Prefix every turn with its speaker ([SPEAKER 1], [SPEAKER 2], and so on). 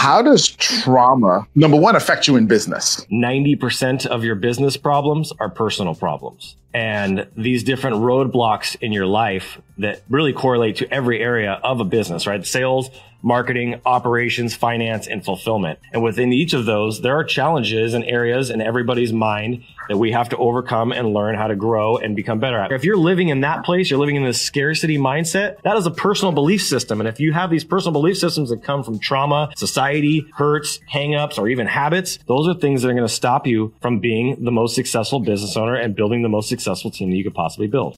[SPEAKER 1] How does trauma, number one, affect you in business?
[SPEAKER 2] 90% of your business problems are personal problems. And these different roadblocks in your life that really correlate to every area of a business, right? Sales, marketing, operations, finance, and fulfillment. And within each of those, there are challenges and areas in everybody's mind that we have to overcome and learn how to grow and become better at. If you're living in that place, you're living in this scarcity mindset, that is a personal belief system. And if you have these personal belief systems that come from trauma, society, hurts, hangups, or even habits, those are things that are going to stop you from being the most successful business owner and building the most successful team that you could possibly build.